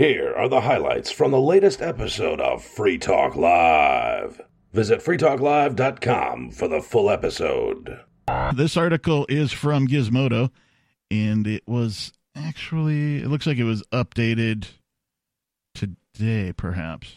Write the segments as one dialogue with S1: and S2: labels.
S1: Here are the highlights from the latest episode of Free Talk Live. Visit freetalklive.com for the full episode.
S2: This article is from Gizmodo, and it was actually, it looks like it was updated today, perhaps.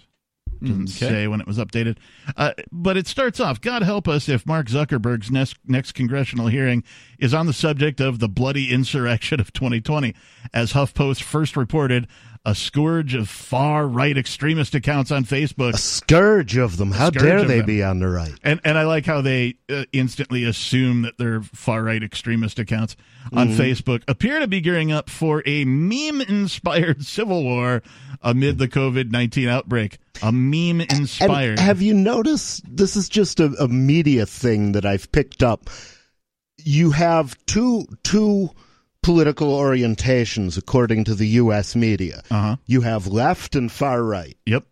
S2: Doesn't
S3: Okay.
S2: say when it was updated. Uh, but it starts off God help us if Mark Zuckerberg's next, next congressional hearing is on the subject of the bloody insurrection of 2020. As HuffPost first reported, a scourge of far right extremist accounts on Facebook
S4: A scourge of them. How dare they
S2: them.
S4: be on the right?
S2: and and I like how they uh, instantly assume that they're far right extremist accounts on
S4: Mm-hmm.
S2: Facebook appear to be gearing up for a meme inspired civil war amid the COVID nineteen outbreak. A meme
S4: And
S2: inspired.
S4: have you noticed? This is just a, a media thing that I've picked up. You have two two political orientations according to the U.S. media.
S2: Uh huh.
S4: You have left and far right.
S2: Yep.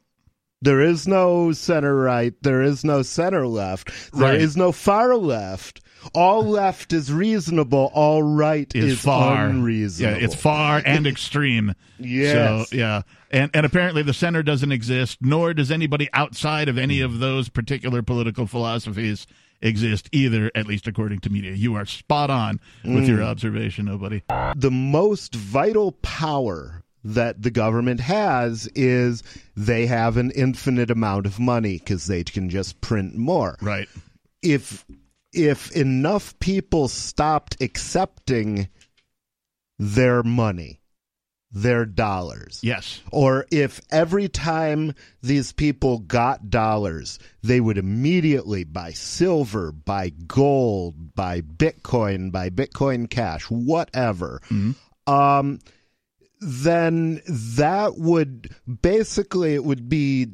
S4: There is no center right. There is no center left. There is
S2: Right.
S4: no far left. All left is reasonable. All right
S2: Is,
S4: is,
S2: far
S4: unreasonable.
S2: Yeah, it's far and extreme.
S4: Yes.
S2: So yeah, and and apparently the center doesn't exist, nor does anybody outside of any of those particular political philosophies exist either. At least according to media, you are spot on with
S4: Mm.
S2: your observation, nobody.
S4: the most vital power that the government has is they have an infinite amount of money because they can just print more.
S2: Right.
S4: If if enough people stopped accepting their money, their dollars,
S2: Yes.
S4: or if every time these people got dollars, they would immediately buy silver, buy gold, buy Bitcoin, buy Bitcoin Cash, whatever, um, then that would basically it would be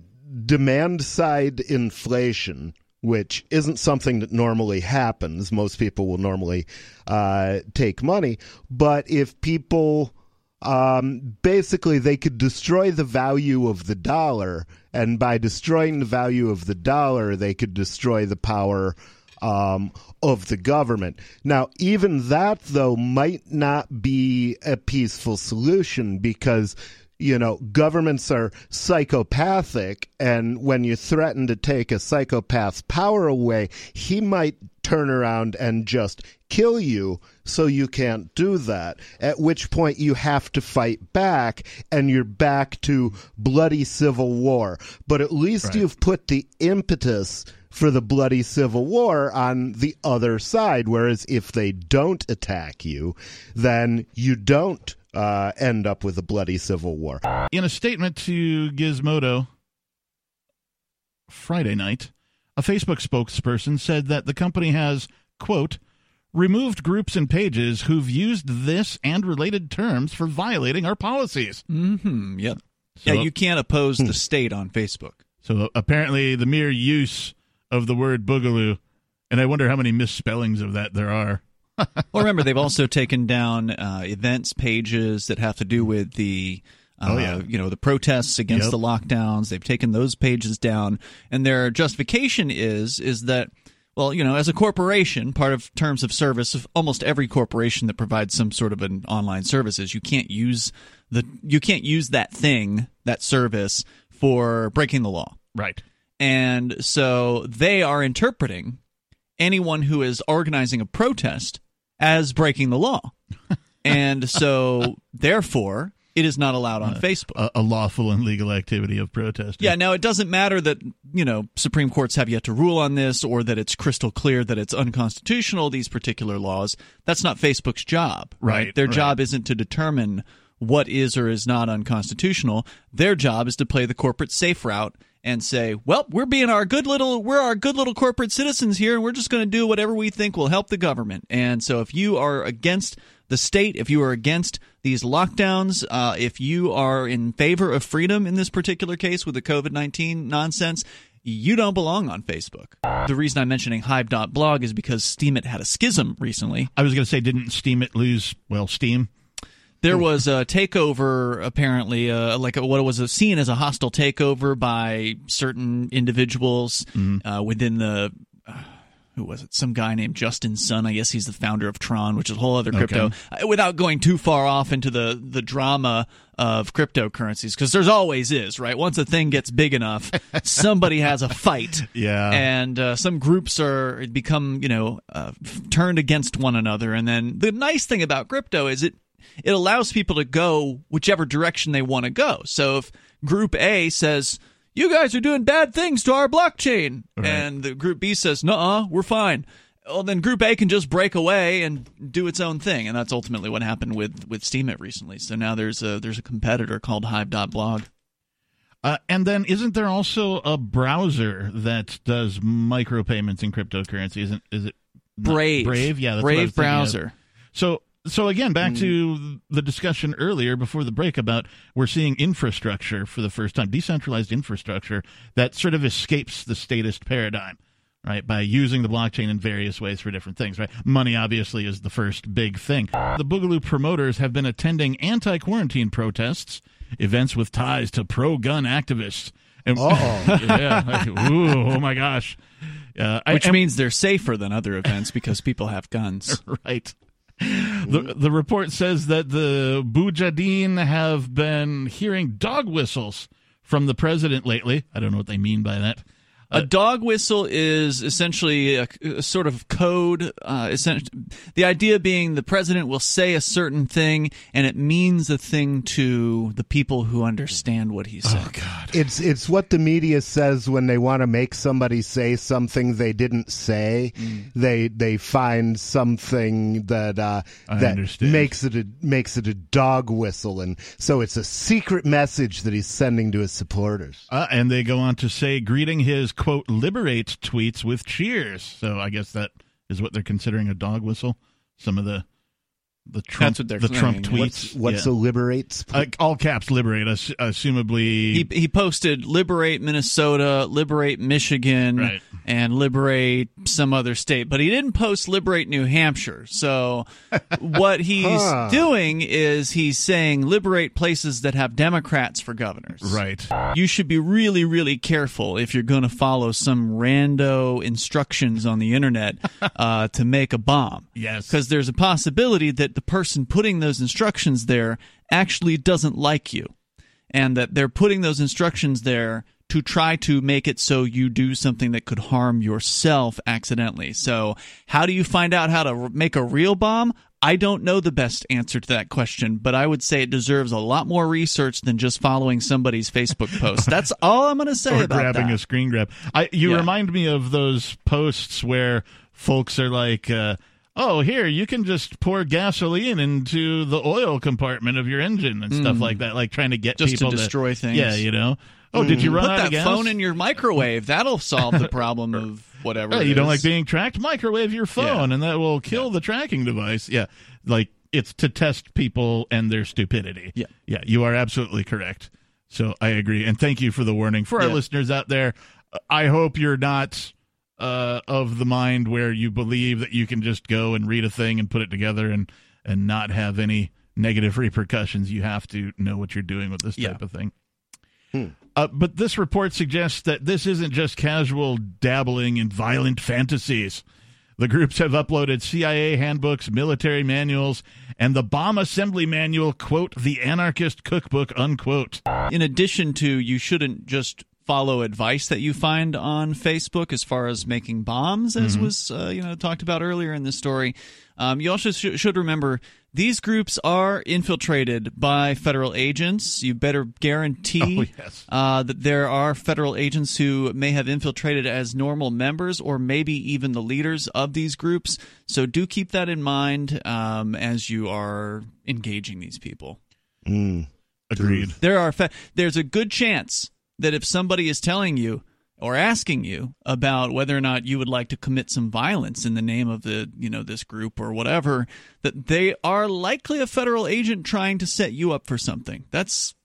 S4: demand side inflation. Which isn't something that normally happens. Most people will normally uh, take money. But if people um, basically they could destroy the value of the dollar, and by destroying the value of the dollar, they could destroy the power um, of the government. Now, even that though might not be a peaceful solution because. You know, governments are psychopathic, and when you threaten to take a psychopath's power away, he might turn around and just kill you, so you can't do that. At which point you have to fight back, and you're back to bloody civil war. But at least
S2: Right.
S4: you've put the impetus for the bloody civil war on the other side. Whereas if they don't attack you, then you don't uh, end up with a bloody civil war.
S2: In a statement to Gizmodo Friday night, a Facebook spokesperson said that the company has, quote, removed groups and pages who've used this and related terms for violating our policies.
S3: Mm-hmm. Yep.
S2: So-
S3: yeah, you can't oppose the state on Facebook.
S2: So apparently, the mere use of the word boogaloo, and I wonder how many misspellings of that there are.
S3: Well, remember they've also taken down uh, events pages that have to do with the. Uh,
S2: Oh, yeah.
S3: you know the protests against
S2: Yep.
S3: the lockdowns. They've taken those pages down, and their justification is is that well, you know, as a corporation, part of terms of service of almost every corporation that provides some sort of an online service is you can't use the you can't use that thing that service for breaking the law.
S2: Right.
S3: And so they are interpreting anyone who is organizing a protest as breaking the law. and so, therefore, it is not allowed on uh, Facebook.
S2: A, a lawful and legal activity of protesting.
S3: Yeah, now it doesn't matter that, you know, Supreme Courts have yet to rule on this or that it's crystal clear that it's unconstitutional, these particular laws. That's not Facebook's job, right?
S2: Right,
S3: Their
S2: right.
S3: job isn't to determine what is or is not unconstitutional. Their job is to play the corporate safe route and say, "Well, we're being our good little we're our good little corporate citizens here and we're just going to do whatever we think will help the government." And so if you are against the state, if you are against these lockdowns, uh, if you are in favor of freedom in this particular case with the COVID 19 nonsense, you don't belong on Facebook. The reason I'm mentioning Hive.blog is because Steemit had a schism recently.
S2: I was going to say, didn't Steemit lose, well, Steem?
S3: There was a takeover, apparently, uh, like a, what was a, seen as a hostile takeover by certain individuals uh, within the. who was it? Some guy named Justin Sun. I guess he's the founder of Tron, which is a whole other crypto. Uh, Without going too far off into the the drama of cryptocurrencies, because there's always is right. Once a thing gets big enough, somebody has a fight.
S2: Yeah.
S3: and uh, some groups are become you know uh, turned against one another. And then the nice thing about crypto is it it allows people to go whichever direction they want to go. So if Group A says you guys are doing bad things to our blockchain.
S2: Right.
S3: And the group B says, "Nuh-uh, we're fine." Well, then group A can just break away and do its own thing, and that's ultimately what happened with with Steemit recently. So now there's a there's a competitor called Hive.blog.
S2: Uh, and then isn't there also a browser that does micropayments in cryptocurrency? Isn't is it
S3: Brave,
S2: Brave, yeah, that's what I
S3: Brave browser.
S2: So so again, back to the discussion earlier before the break about we're seeing infrastructure for the first time, decentralized infrastructure that sort of escapes the statist paradigm. Right, by using the blockchain in various ways for different things, right? Money obviously is the first big thing. The Boogaloo promoters have been attending anti quarantine protests, events with ties to pro gun activists. And,
S4: Uh-oh.
S2: yeah, like, ooh, oh my gosh. Uh,
S3: Which
S2: and-
S3: means they're safer than other events because people have guns.
S2: right. Mm-hmm. The, the report says that the Boojahideen have been hearing dog whistles from the president lately. I don't know what they mean by that.
S3: A dog whistle is essentially a, a sort of code. Uh, essentially, the idea being the president will say a certain thing, and it means a thing to the people who understand what he's saying.
S2: God.
S4: It's it's what the media says when they want to make somebody say something they didn't say.
S2: Mm.
S4: They they find something that uh, that
S2: understand.
S4: makes it a makes it a dog whistle, and so it's a secret message that he's sending to his supporters.
S2: Uh, and they go on to say, greeting his quote liberate tweets with cheers. So I guess that is what they're considering a dog whistle. Some of the the Trump
S3: That's what they're
S2: the Trump tweets.
S4: What's
S2: yeah.
S4: liberates?
S2: Uh, all caps liberate, ass- assumably.
S3: He he posted liberate Minnesota, liberate Michigan,
S2: Right.
S3: and liberate some other state, but he didn't post liberate New Hampshire. So what he's
S4: Huh.
S3: doing is he's saying liberate places that have Democrats for governors.
S2: right.
S3: You should be really, really careful if you're going to follow some rando instructions on the internet uh, to make a bomb.
S2: Yes.
S3: Because there's a possibility that the person putting those instructions there actually doesn't like you. And that they're putting those instructions there to try to make it so you do something that could harm yourself accidentally. So, how do you find out how to make a real bomb? I don't know the best answer to that question, but I would say it deserves a lot more research than just following somebody's Facebook post. That's all I'm going to say
S2: or
S3: about
S2: grabbing
S3: that.
S2: a screen grab. I you
S3: Yeah.
S2: remind me of those posts where folks are like, uh, "Oh, here you can just pour gasoline into the oil compartment of your engine and stuff like that," like trying to get
S3: Mm. Just to
S2: people
S3: destroy things.
S2: Yeah, you know. Oh, did you run
S3: Put
S2: out
S3: that
S2: of gas?
S3: phone in your microwave. That'll solve the problem of whatever. It
S2: you don't like being tracked? Microwave your phone,
S3: Yeah.
S2: and that will kill the tracking device. Yeah, like it's to test people and their stupidity.
S3: Yeah.
S2: yeah, you are absolutely correct. So I agree, and thank you for the warning for our
S3: Yeah.
S2: listeners out there. I hope you're not uh, of the mind where you believe that you can just go and read a thing and put it together and and not have any negative repercussions. You have to know what you're doing with this
S3: Yeah.
S2: type of thing. Uh, but this report suggests that this isn't just casual dabbling in violent fantasies. The groups have uploaded CIA handbooks, military manuals, and the bomb assembly manual, quote, the anarchist cookbook, unquote.
S3: in addition to you shouldn't just follow advice that you find on Facebook as far as making bombs, as was uh, you know talked about earlier in this story. Um, you also sh- should remember these groups are infiltrated by federal agents. You better guarantee
S2: Oh, yes.
S3: uh, that there are federal agents who may have infiltrated as normal members or maybe even the leaders of these groups. So do keep that in mind um, as you are engaging these people
S2: Agreed.
S3: there are fa- there's a good chance that if somebody is telling you or asking you about whether or not you would like to commit some violence in the name of the you know this group or whatever that they are likely a federal agent trying to set you up for something that's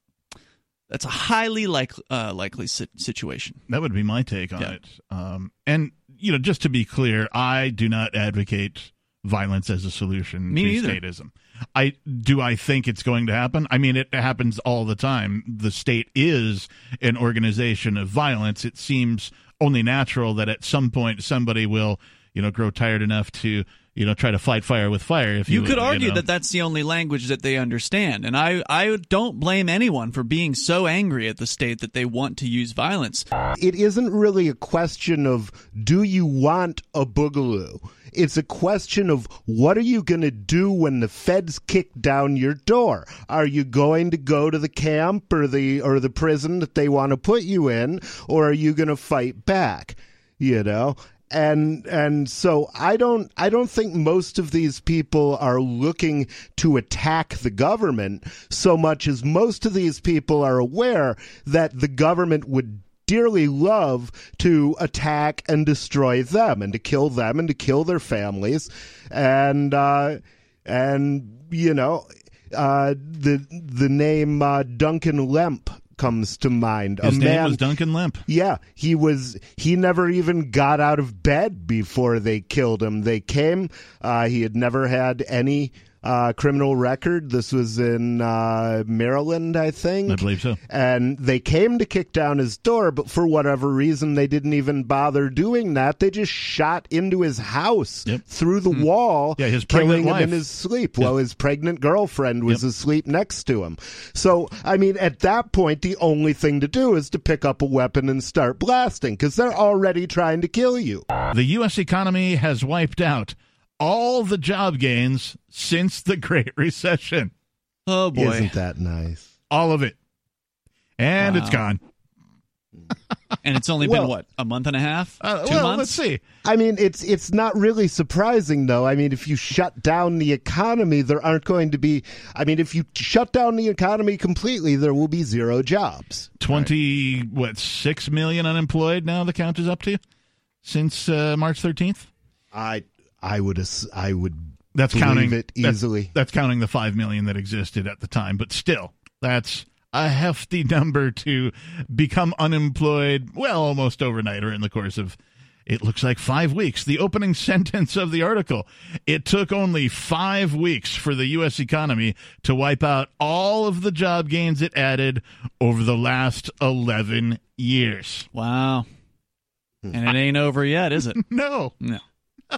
S3: that's a highly like, uh, likely situation
S2: That would be my take on
S3: Yeah.
S2: it. Um, and, you know, just to be clear, I do not advocate violence as a solution
S3: Me
S2: to
S3: neither.
S2: statism. I do I think it's going to happen? I mean, it happens all the time. The state is an organization of violence. It seems only natural that at some point somebody will you know grow tired enough to you know try to fight fire with fire. If you,
S3: You could
S2: will,
S3: argue
S2: know.
S3: that that's the only language that they understand, and I I don't blame anyone for being so angry at the state that they want to use violence.
S4: it isn't really a question of do you want a boogaloo? It's a question of what are you going to do when the feds kick down your door? Are you going to go to the camp or the or the prison that they want to put you in or are you going to fight back? You know? And and so I don't I don't think most of these people are looking to attack the government so much as most of these people are aware that the government would dearly love to attack and destroy them and to kill them and to kill their families. And uh and you know uh the the name uh Duncan Lemp comes to mind
S2: his
S4: a
S2: name
S4: man
S2: was Duncan Lemp.
S4: yeah, he was. He never even got out of bed before they killed him. They came. Uh, he had never had any uh, criminal record. This was in uh, Maryland, I think.
S2: I believe so.
S4: And they came to kick down his door, but for whatever reason, they didn't even bother doing that. They just shot into his house
S2: Yep.
S4: through the wall,
S2: Yeah, his
S4: killing him
S2: wife.
S4: in his sleep while his pregnant girlfriend was
S2: Yep.
S4: asleep next to him. So, I mean, at that point, the only thing to do is to pick up a weapon and start blasting because they're already trying to kill you.
S2: The U.S. economy has wiped out all the job gains since the Great Recession.
S3: Oh boy,
S4: Isn't that nice?
S2: All of it. And it's gone.
S3: and it's only
S4: Well-
S3: been what a month and a half,
S2: Uh,
S3: two
S2: well,
S3: months.
S2: let's see.
S4: I mean, it's it's not really surprising though. I mean, if you shut down the economy, there aren't going to be. I mean, if you shut down the economy completely, there will be zero jobs.
S2: 20, what, 6 million unemployed now the count is up to since uh, March 13th?
S4: I I would ass- I would
S2: That's counting
S4: it easily.
S2: That's, counting the 5 million that existed at the time, but still, that's a hefty number to become unemployed, well, almost overnight or in the course of it looks like five weeks. The opening sentence of the article. It took only five weeks for the U.S. economy to wipe out all of the job gains it added over the last 11 years.
S3: Wow,
S2: Hmm.
S3: and it ain't over yet, is it?
S2: No,
S3: No.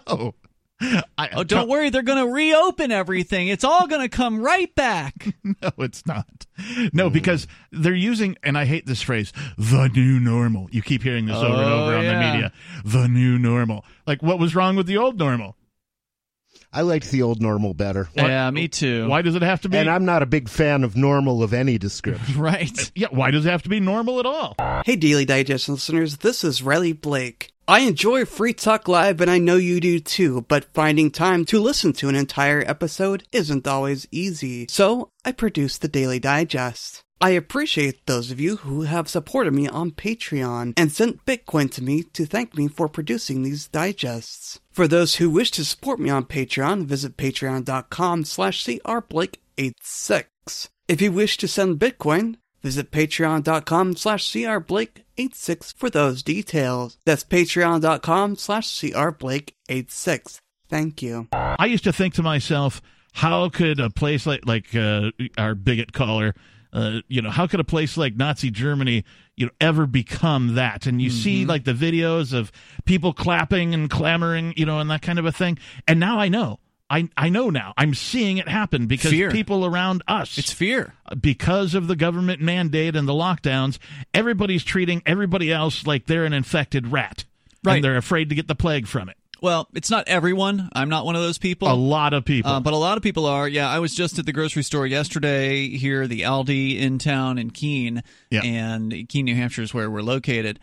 S2: no. I,
S3: Oh, don't worry, they're going to reopen everything. It's all going to come right back.
S2: No, it's not. No, because they're using, and I hate this phrase, the new normal. You keep hearing this over and
S3: Oh,
S2: over on the oh, media. The new normal. Like, what was wrong with the old normal?
S4: I liked the old normal better,
S2: Why-
S3: Yeah, me too.
S2: Why does it have to be?
S4: and I'm not a big fan of normal of any description.
S3: Right.
S2: yeah, why does it have to be normal at all?
S5: Hey, Daily Digest listeners, this is Riley Blake. I enjoy Free Talk Live, and I know you do too, but finding time to listen to an entire episode isn't always easy. So, I produce the Daily Digest. I appreciate those of you who have supported me on Patreon and sent Bitcoin to me to thank me for producing these digests. For those who wish to support me on Patreon, visit patreon.com slash crblake86. If you wish to send Bitcoin, visit patreon.com slash crblake86 for those details. That's patreon.com slash crblake86. Thank you.
S2: I used to think to myself, how could a place like like uh, our bigot caller, uh, you know, how could a place like Nazi Germany, you know, ever become that? And you see like the videos of people clapping and clamoring, you know, and that kind of a thing. And now I know. I, I know now. I'm seeing it happen because
S3: Fear.
S2: people around us
S3: It's fear.
S2: because of the government mandate and the lockdowns, everybody's treating everybody else like they're an infected rat.
S3: Right.
S2: And they're afraid to get the plague from it.
S3: Well, it's not everyone. I'm not one of those people.
S2: A lot of people.
S3: Uh, but a lot of people are. Yeah, I was just at the grocery store yesterday here, the Aldi in town in Keene,
S2: Yeah.
S3: and Keene, New Hampshire is where we're located.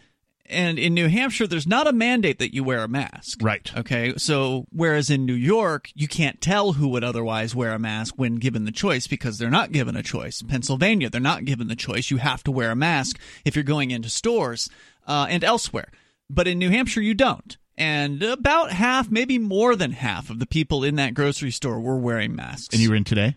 S3: And in New Hampshire, there's not a mandate that you wear a mask.
S2: Right.
S3: Okay. So, whereas in New York, you can't tell who would otherwise wear a mask when given the choice because they're not given a choice. Pennsylvania, they're not given the choice. You have to wear a mask if you're going into stores uh, and elsewhere. But in New Hampshire, you don't. And about half, maybe more than half of the people in that grocery store were wearing masks.
S2: and you were in today?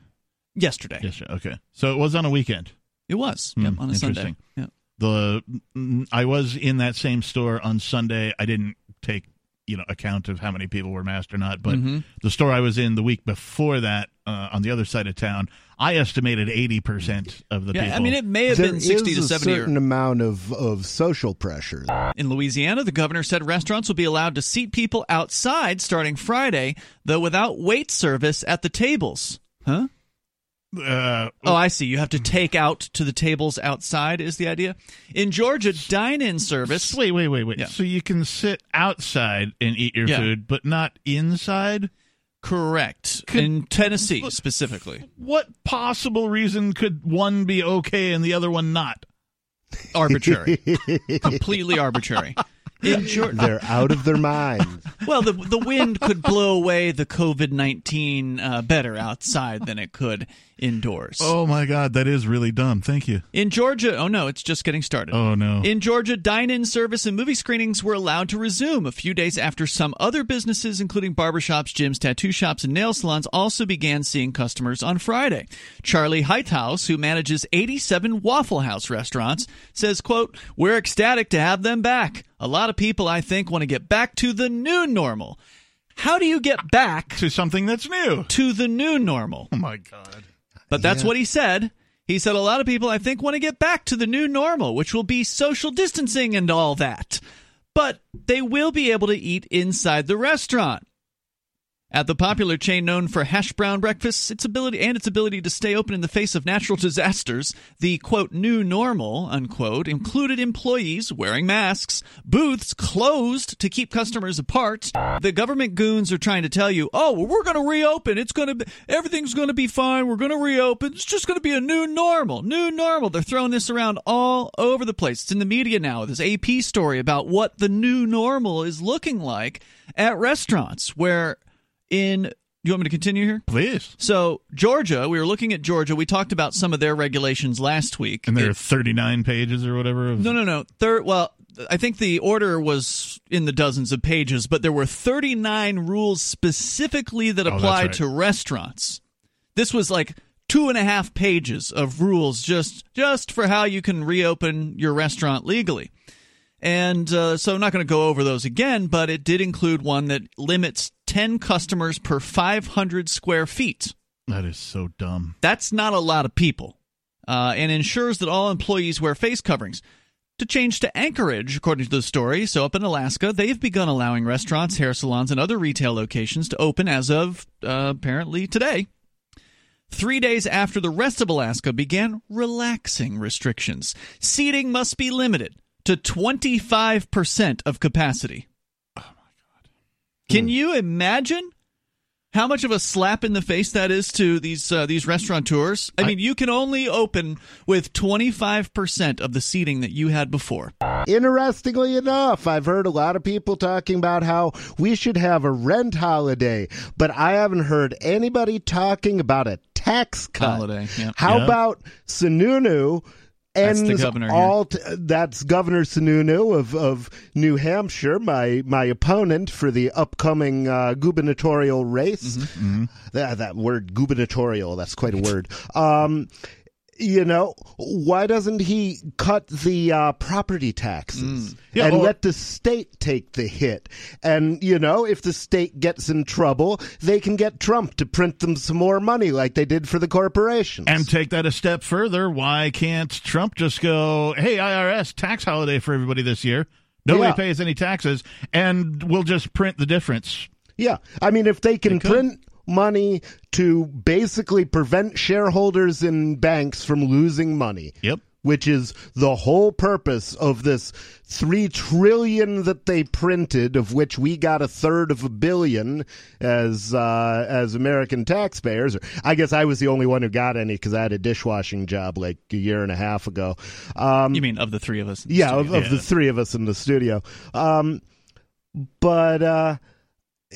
S3: yesterday.
S2: Yes, sir. Okay. So it was on a weekend.
S3: It was.
S2: Hmm,
S3: yep, on a Sunday. Yep.
S2: The mm, I was in that same store on Sunday. I didn't take you know account of how many people were masked or not. But the store I was in the week before that, uh, on the other side of town, I estimated eighty percent of the
S3: Yeah,
S2: people.
S3: I mean, it may have
S4: There
S3: been 60
S4: is
S3: to
S4: a
S3: 70 or
S4: certain amount of, of social pressure.
S3: In Louisiana, the governor said restaurants will be allowed to seat people outside starting Friday, though without wait service at the tables. Huh?
S2: uh,
S3: Oh, I see. You have to take out to the tables outside, is the idea. In Georgia, dine in service.
S2: wait, wait, wait, wait.
S3: Yeah.
S2: So you can sit outside and eat your
S3: Yeah.
S2: food, but not inside.
S3: Correct.
S2: Could-
S3: in Tennessee, specifically.
S2: What possible reason could one be okay and the other one not?
S3: Arbitrary. Completely arbitrary. In Georgia.
S4: They're out of their minds.
S3: Well, the the wind could blow away the COVID nineteen uh, better outside than it could indoors.
S2: Oh my God, that is really dumb. Thank you.
S3: In Georgia, oh no, it's just getting started.
S2: Oh no.
S3: In Georgia, dine-in service and movie screenings were allowed to resume a few days after some other businesses, including barbershops, gyms, tattoo shops, and nail salons, also began seeing customers on Friday. Charlie Heithaus, who manages 87 Waffle House restaurants, says, quote, We're ecstatic to have them back. A lot of people, I think, want to get back to the new normal. How do you get back
S2: to something that's new.
S3: to the new normal?
S2: Oh my God.
S3: But that's what he said. He said a lot of people, I think, want to get back to the new normal, which will be social distancing and all that. But they will be able to eat inside the restaurant. At the popular chain known for hash brown breakfasts, its ability and its ability to stay open in the face of natural disasters, the quote new normal unquote included employees wearing masks, booths closed to keep customers apart. The government goons are trying to tell you, "Oh, well, we're going to reopen. It's going to be everything's going to be fine. We're going to reopen. It's just going to be a new normal. New normal." They're throwing this around all over the place. It's in the media now. This AP story about what the new normal is looking like at restaurants where in do you want me to continue here?
S2: Please.
S3: So, Georgia, we were looking at Georgia. We talked about some of their regulations last week.
S2: And there are 39 pages or whatever. Of,
S3: no, no, no. Third, well, I think the order was in the dozens of pages, but there were 39 rules specifically that
S2: Oh, right.
S3: to restaurants. This was like two and a half pages of rules just just for how you can reopen your restaurant legally. And uh, so I'm not going to go over those again, but it did include one that limits 10 customers per 500 square feet.
S2: That is so dumb.
S3: That's not a lot of people, uh, and ensures that all employees wear face coverings. To change to Anchorage, according to the story, so up in Alaska, they've begun allowing restaurants, hair salons, and other retail locations to open as of uh, apparently today. Three days after the rest of Alaska began relaxing restrictions, seating must be limited to 25% of capacity. Oh, my God. Can you imagine how much of a slap in the face that is to these uh, these restaurateurs? I mean, you can only open with 25% of the seating that you had before.
S4: Interestingly enough, I've heard a lot of people talking about how we should have a rent holiday, but I haven't heard anybody talking about a tax cut.
S3: Holiday, yeah.
S4: How
S2: Yeah.
S4: about Sununu?
S3: That's
S4: ends
S3: the governor
S4: all t- that's Governor Sununu of, of New Hampshire, my my opponent for the upcoming uh, gubernatorial race.
S3: Mm-hmm.
S4: That, that word gubernatorial, that's quite a word. Um, you know, why doesn't he cut the uh, property taxes
S2: Yeah,
S4: and
S2: or-
S4: let the state take the hit? And, you know, if the state gets in trouble, they can get Trump to print them some more money like they did for the corporations.
S2: And take that a step further. Why can't Trump just go, hey, IRS, tax holiday for everybody this year? Nobody
S4: Yeah.
S2: pays any taxes, and we'll just print the difference.
S4: Yeah. I mean, if they can
S3: could.
S4: print money to basically prevent shareholders in banks from losing money.
S2: Yep.
S4: Which is the whole purpose of this three trillion that they printed, of which we got a third of a billion as uh, as American taxpayers. I guess I was the only one who got any because I had a dishwashing job like a year and a half ago. Um,
S3: You mean of the three of us? in the
S4: yeah, of, of the three of us in the studio. Um, but uh,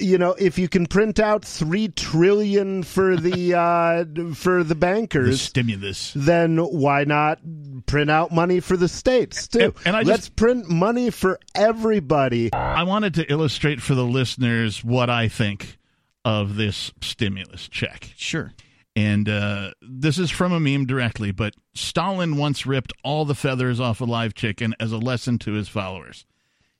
S4: you know, if you can print out three trillion for the uh, for the
S2: The
S4: bankers,
S2: stimulus.
S4: then why not print out money for the states too?
S2: And- and I
S4: Let's print money for everybody.
S2: I wanted to illustrate for the listeners what I think of this stimulus check.
S3: Sure.
S2: And uh, this is from a meme directly, but Stalin once ripped all the feathers off a live chicken as a lesson to his followers.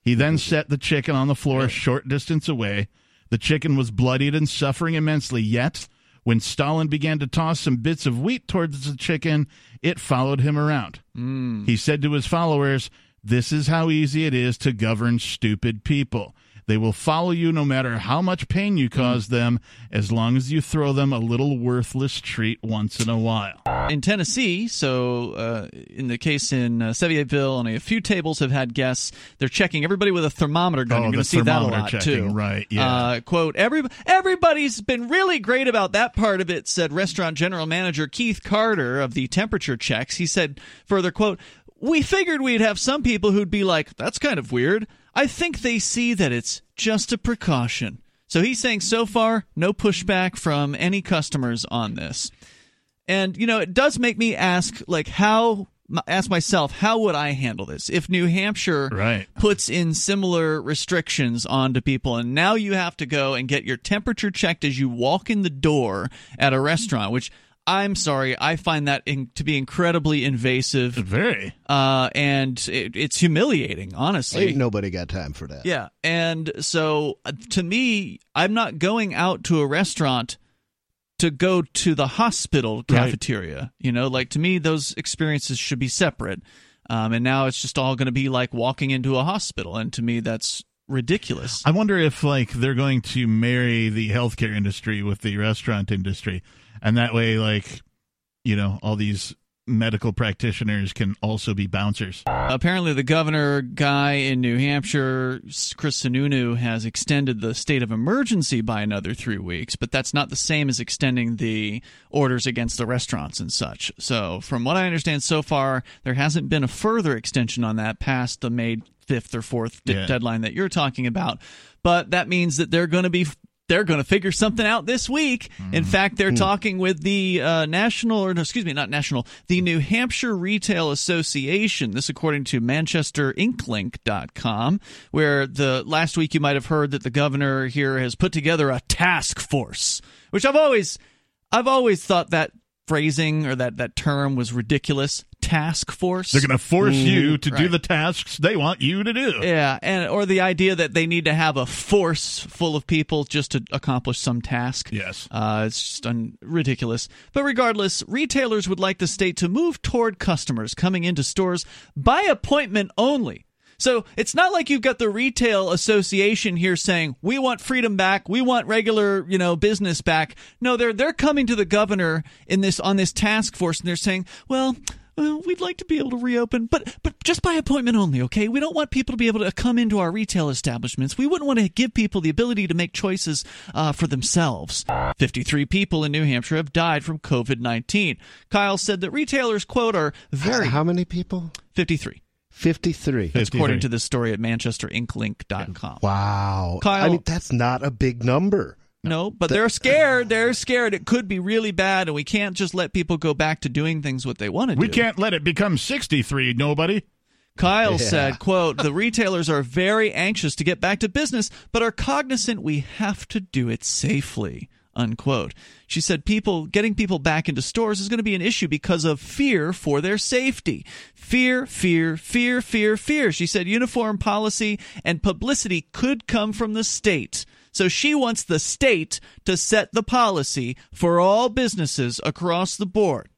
S2: He then set the chicken on the floor a short distance away. The chicken was bloodied and suffering immensely, yet, when Stalin began to toss some bits of wheat towards the chicken, it followed him around.
S3: Mm.
S2: He said to his followers, This is how easy it is to govern stupid people. They will follow you no matter how much pain you cause them, as long as you throw them a little worthless treat once in a while.
S3: In Tennessee, so uh, in the case in uh, Sevierville, only a few tables have had guests. They're checking everybody with a thermometer gun.
S2: Oh,
S3: You're going to see that a lot
S2: checking,
S3: too.
S2: right, yeah.
S3: Uh, quote: Every everybody's been really great about that part of it," said restaurant general manager Keith Carter of the temperature checks. He said further, "Quote." We figured we'd have some people who'd be like, that's kind of weird. I think they see that it's just a precaution. So he's saying so far, no pushback from any customers on this. And, you know, it does make me ask, like, how, ask myself, how would I handle this? If New Hampshire
S2: Right.
S3: puts in similar restrictions onto people, and now you have to go and get your temperature checked as you walk in the door at a restaurant, which I'm sorry, I find that in, to be incredibly invasive
S2: Very.
S3: uh, and it, it's humiliating, honestly.
S4: Ain't nobody got time for that.
S3: Yeah. And so uh, to me, I'm not going out to a restaurant to go to the hospital
S2: Right.
S3: cafeteria. You know, like to me, those experiences should be separate. Um, and now it's just all going to be like walking into a hospital. And to me, that's ridiculous.
S2: I wonder if like they're going to marry the healthcare industry with the restaurant industry, and that way, like, you know, all these medical practitioners can also be bouncers.
S3: Apparently, the governor guy in New Hampshire, Chris Sununu, has extended the state of emergency by another three weeks, but that's not the same as extending the orders against the restaurants and such. So, from what I understand so far, there hasn't been a further extension on that past the May 5th or 4th de-
S2: Yeah.
S3: deadline that you're talking about. But that means that they're going to be they're going to figure something out this week. In fact, they're talking with the uh, national, or no, excuse me, not national, the New Hampshire Retail Association. This, according to ManchesterInkLink.com, where the last week you might have heard that the governor here has put together a task force, which I've always, I've always thought that phrasing or that that term was ridiculous. Task force.
S2: They're going to force you to do the tasks they want you to do.
S3: Yeah, and or the idea that they need to have a force full of people just to accomplish some task.
S2: Yes.
S3: Uh, it's just un- ridiculous. But regardless, retailers would like the state to move toward customers coming into stores by appointment only. So it's not like you've got the retail association here saying we want freedom back, we want regular, you know, business back. No, they're they're coming to the governor in this on this task force and they're saying, well. Well, we'd like to be able to reopen, but but just by appointment only, okay? We don't want people to be able to come into our retail establishments. We wouldn't want to give people the ability to make choices uh, for themselves. 53 people in New Hampshire have died from COVID 19. Kyle said that retailers, quote, are very.
S4: How many people?
S3: 53.
S4: 53.
S3: That's according to this story at ManchesterInkLink.com.
S4: Wow.
S3: Kyle-
S4: I mean, that's not a big number.
S3: No, but they're scared. They're scared. It could be really bad, and we can't just let people go back to doing things what they want to do.
S2: We can't let it become 63, nobody.
S3: Kyle
S4: Yeah.
S3: said, quote, the retailers are very anxious to get back to business, but are cognizant we have to do it safely. Unquote. She said people getting people back into stores is going to be an issue because of fear for their safety. Fear, fear, fear, fear, fear. She said uniform policy and publicity could come from the state. So she wants the state to set the policy for all businesses across the board.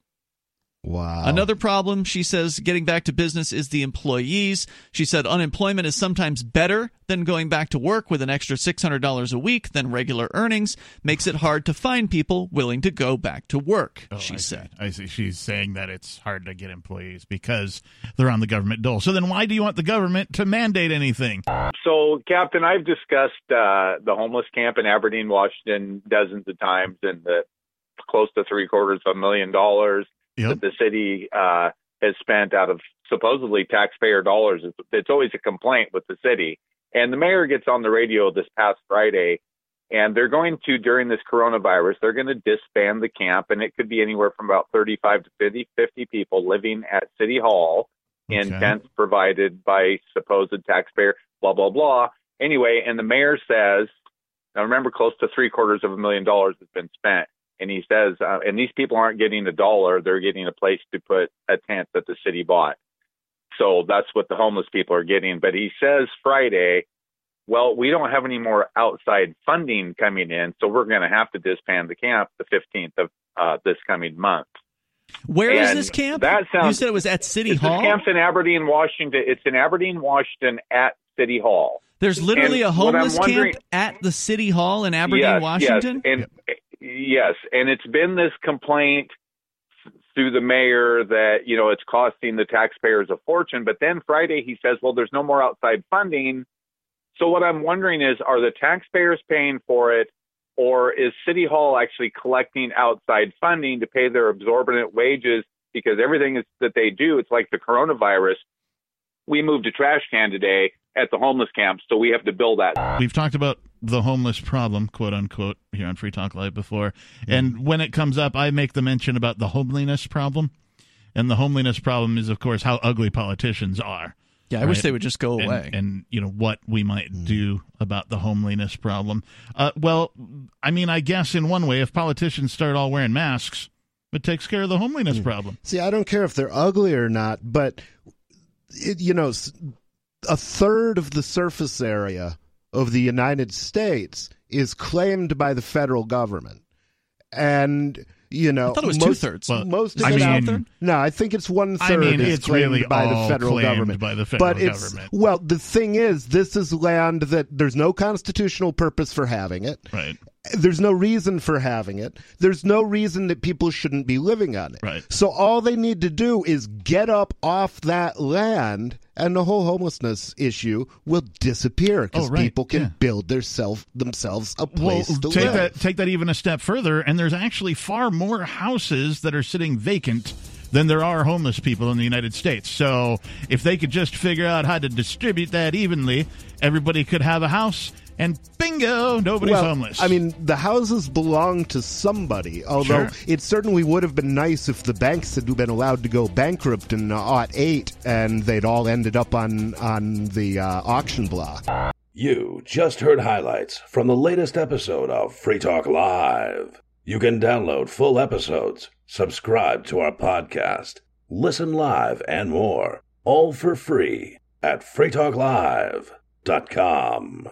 S4: Wow.
S3: Another problem, she says, getting back to business is the employees. She said unemployment is sometimes better than going back to work with an extra $600 a week than regular earnings, makes it hard to find people willing to go back to work,
S2: Oh,
S3: she
S2: I see.
S3: said.
S2: I see. She's saying that it's hard to get employees because they're on the government dole. So then why do you want the government to mandate anything?
S6: So, Captain, I've discussed uh, the homeless camp in Aberdeen, Washington, dozens of times, and the close to three quarters of a million dollars
S2: Yep.
S6: that the city uh, has spent out of supposedly taxpayer dollars. It's, it's always a complaint with the city. And the mayor gets on the radio this past Friday, and they're going to, during this coronavirus, they're going to disband the camp, and it could be anywhere from about 35 to 50, 50 people living at City Hall in tents provided by supposed taxpayer, blah, blah, blah. Anyway, and the mayor says, now remember, close to three quarters of a million dollars has been spent. And he says, uh, and these people aren't getting a dollar, they're getting a place to put a tent that the city bought. so that's what the homeless people are getting. But he says Friday, well, we don't have any more outside funding coming in, so we're going to have to disband the camp the 15th of uh, this coming month.
S3: Where is
S6: And
S3: this camp?
S6: that sounds-
S3: you said it was at City Hall.
S6: Camp's in Aberdeen, Washington. It's in Aberdeen, Washington, at City Hall.
S3: There's literally
S6: and
S3: a homeless camp at the City Hall in Aberdeen,
S6: yes,
S3: Washington.
S6: Yes, and yes, and it's been this complaint through the mayor that you know it's costing the taxpayers a fortune. But then Friday he says, well, there's no more outside funding. So what I'm wondering is, are the taxpayers paying for it, or is City Hall actually collecting outside funding to pay their exorbitant wages? Because everything is, that they do, it's like the coronavirus. We moved a trash can today at the homeless camp, so we have to build that.
S2: We've talked about the homeless problem, quote unquote, here on Free Talk Live before. And when it comes up, I make the mention about the homeliness problem. And the homeliness problem is, of course, how ugly politicians are.
S3: yeah, I wish they would just go
S2: And,
S3: away.
S2: and, you know, what we might do about the homeliness problem. Uh, well, I mean, I guess in one way, if politicians start all wearing masks, it takes care of the homeliness problem.
S4: See, I don't care if they're ugly or not, but it, you know, a third of the surface area of the United States is claimed by the federal government, and you know,
S3: I thought it was
S4: most,
S3: two-thirds.
S2: Well,
S4: most of
S2: I
S4: it-
S2: mean-
S4: no, I think it's one third.
S2: I mean,
S4: is
S2: it's
S4: claimed
S2: really
S4: by the federal government.
S2: by the federal
S4: but it's
S2: government.
S4: well, the thing is, this is land that there's no constitutional purpose for having it.
S2: Right.
S4: There's no reason for having it. There's no reason that people shouldn't be living on it.
S2: Right.
S4: So all they need to do is get up off that land, and the whole homelessness issue will disappear because
S2: Oh, right.
S4: people can
S2: Yeah.
S4: build their self themselves a
S2: Well,
S4: place to
S2: take
S4: live.
S2: that take that even a step further, and there's actually far more houses that are sitting vacant than there are homeless people in the United States. So if they could just figure out how to distribute that evenly, everybody could have a house, and bingo, nobody's
S4: well,
S2: homeless.
S4: I mean, the houses belong to somebody. Although
S2: Sure.
S4: it certainly would have been nice if the banks had been allowed to go bankrupt in aught eight, and they'd all ended up on on the uh, auction block.
S1: You just heard highlights from the latest episode of Free Talk Live. You can download full episodes, subscribe to our podcast, listen live, and more, all for free at freetalklive.com.